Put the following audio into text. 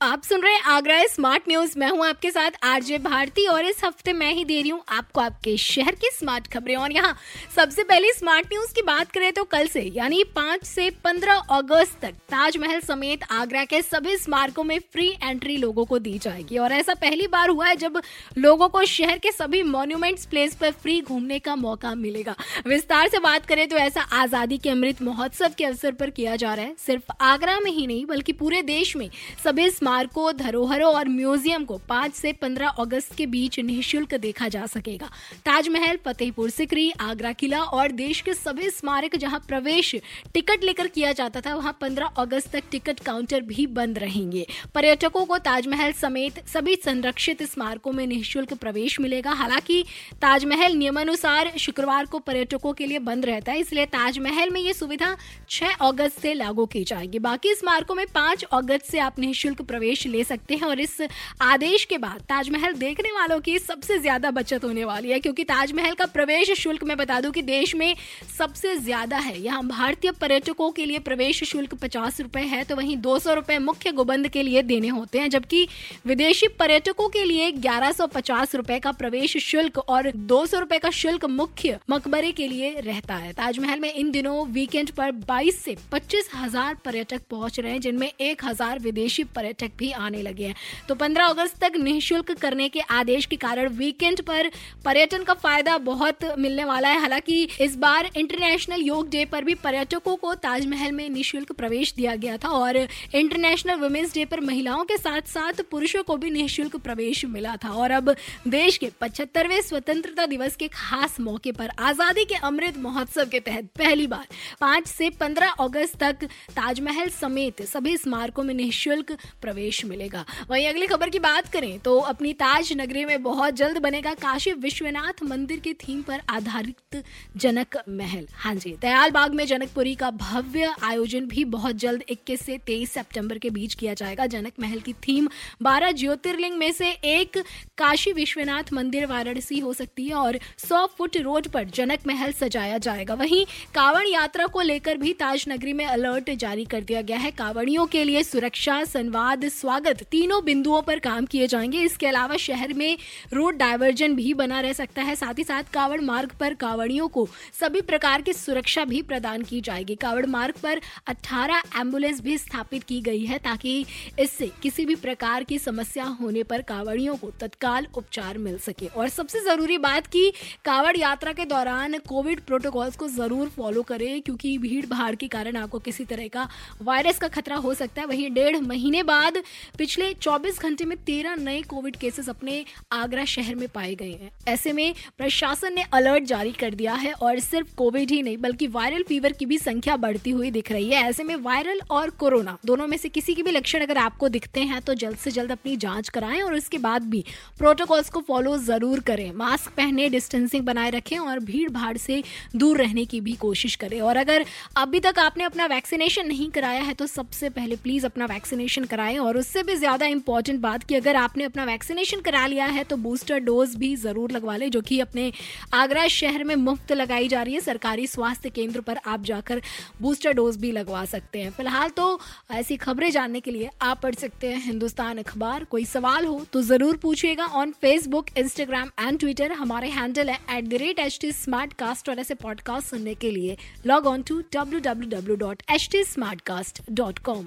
आप सुन रहे हैं आगरा स्मार्ट न्यूज़ मैं हूँ आपके साथ आरजे भारती और इस हफ़्ते मैं ही दे रही हूँ आपको आपके शहर की स्मार्ट खबरें। और यहाँ सबसे पहले स्मार्ट न्यूज़ की बात करें तो कल से, यानी 5 से 15 अगस्त तक ताजमहल समेत आगरा के सभी स्मारकों में फ्री एंट्री लोगों को दी जाएगी। और ऐसा पहली बार हुआ है जब लोगों को शहर के सभी मॉन्यूमेंट्स प्लेस पर फ्री घूमने का मौका मिलेगा। विस्तार से बात करें तो ऐसा आज़ादी के अमृत महोत्सव के अवसर पर किया जा रहा है। सिर्फ़ आगरा में ही नहीं, बल्कि पूरे देश में सभी स्मारकों, धरोहरों और म्यूज़ियम को 5 से 15 अगस्त के बीच निःशुल्क देखा जा सकेगा। ताजमहल, फतेहपुर सिकरी, आगरा किला और देश के सभी स्मारक जहाँ प्रवेश टिकट लेकर किया जाता था, वहाँ 15 अगस्त तक टिकट काउंटर भी बंद रहेंगे। पर्यटकों को ताजमहल समेत सभी संरक्षित स्मारकों में निःशुल्क प्रवेश मिलेगा। हालाँकि ताजमहल नियमानुसार शुक्रवार को पर्यटकों के लिए बंद रहता है, इसलिए ताजमहल में ये सुविधा 6 अगस्त से लागू की जाएगी। बाकी स्मारकों में 5 अगस्त से आप निःशुल्क प्रवेश ले सकते हैं और इस आदेश के बाद ताजमहल देखने वालों की सबसे ज़्यादा बचत होने वाली है, क्योंकि ताजमहल का प्रवेश शुल्क मैं बता दूँ कि देश में सबसे ज़्यादा है। यहाँ भारतीय पर्यटकों के लिए प्रवेश शुल्क पचास रुपए है तो वहीं दो सौ रुपए मुख्य गुबंद के लिए देने होते हैं, जबकि विदेशी पर्यटकों के लिए ग्यारह सौ पचास रुपए का प्रवेश शुल्क और दो सौ रुपए का शुल्क मुख्य मकबरे के लिए रहता है। ताजमहल में इन दिनों वीकेंड पर 22 से पच्चीस हज़ार पर्यटक पहुँच रहे हैं, जिनमें एक हज़ार विदेशी पर्यटक भी आने लगे हैं। तो 15 अगस्त तक निःशुल्क करने के आदेश के कारण वीकेंड पर पर्यटन का फ़ायदा बहुत मिलने वाला है। हालाँकि इस बार इंटरनेशनल योग डे पर भी पर्यटकों को ताजमहल में निःशुल्क प्रवेश दिया गया था और इंटरनेशनल वुमेन्स डे पर महिलाओं के साथ साथ पुरुषों को भी निःशुल्क प्रवेश मिला था। और अब देश के पचहत्तरवें स्वतंत्रता दिवस के खास मौके पर आज़ादी के अमृत महोत्सव के तहत पहली बार पाँच से 15 अगस्त तक ताजमहल समेत सभी स्मारकों में निःशुल्क प्रवेश मिलेगा। वहीं अगली खबर की बात करें तो अपनी ताज नगरी में बहुत जल्द बनेगा काशी विश्वनाथ मंदिर के थीम पर आधारित जनक महल। हाँ जी, दयाल बाग में जनकपुरी का भव्य आयोजन भी बहुत जल्द 21 से 23 सितंबर के बीच किया जाएगा। जनक महल की थीम 12 ज्योतिर्लिंग में से एक काशी विश्वनाथ मंदिर वाराणसी हो सकती है और 100 फुट रोड पर जनक महल सजाया जाएगा। वहीं कावड़ यात्रा को लेकर भी ताज नगरी में अलर्ट जारी कर दिया गया है। कावड़ियों के लिए सुरक्षा, संवाद स्वागत। तीनों बिंदुओं पर काम किए जाएँगे। इसके अलावा शहर में रोड डायवर्जन भी बना रह सकता है। साथ ही साथ कावड़ मार्ग पर कावड़ियों को सभी प्रकार की सुरक्षा भी प्रदान की जाएगी। कावड़ मार्ग पर 18 एंबुलेंस भी स्थापित की गई है ताकि इससे किसी भी प्रकार की समस्या होने पर कावड़ियों को तत्काल उपचार मिल सके। और सबसे ज़रूरी बात की कावड़ यात्रा के दौरान कोविड प्रोटोकॉल्स को ज़रूर फॉलो करें, क्योंकि भीड़ भाड़ के कारण आपको किसी तरह का वायरस का खतरा हो सकता है। वहीं डेढ़ महीने बाद पिछले 24 घंटे में 13 नए कोविड केसेस अपने आगरा शहर में पाए गए हैं। ऐसे में प्रशासन ने अलर्ट जारी कर दिया है और सिर्फ़ कोविड ही नहीं, बल्कि वायरल फीवर की भी संख्या बढ़ती हुई दिख रही है। ऐसे में वायरल और कोरोना दोनों में से किसी के भी लक्षण अगर आपको दिखते हैं तो जल्द से जल्द अपनी जाँच कराएँ और उसके बाद भी प्रोटोकॉल्स को फॉलो ज़रूर करें। मास्क पहने, डिस्टेंसिंग बनाए रखें और भीड़ भाड़ से दूर रहने की भी कोशिश करें। और अगर अभी तक आपने अपना वैक्सीनेशन नहीं कराया है तो सबसे पहले प्लीज़ अपना वैक्सीनेशन कराएँ और उससे भी ज़्यादा इंपॉर्टेंट बात कि अगर आपने अपना वैक्सीनेशन करा लिया है तो बूस्टर डोज भी ज़रूर लगवा लें, जो कि अपने आगरा शहर में मुफ़्त लगाई जा रही है। सरकारी स्वास्थ्य केंद्र पर आप जाकर बूस्टर डोज भी लगवा सकते हैं। फ़िलहाल तो ऐसी खबरें जानने के लिए आप पढ़ सकते हैं हिंदुस्तान अखबार। कोई सवाल हो तो ज़रूर पूछिएगा on Facebook Instagram and Twitter हमारे हैंडल है at the rate H T smart cast और ऐसे पॉडकास्ट सुनने के लिए log on to W W W dot H T smart cast dot com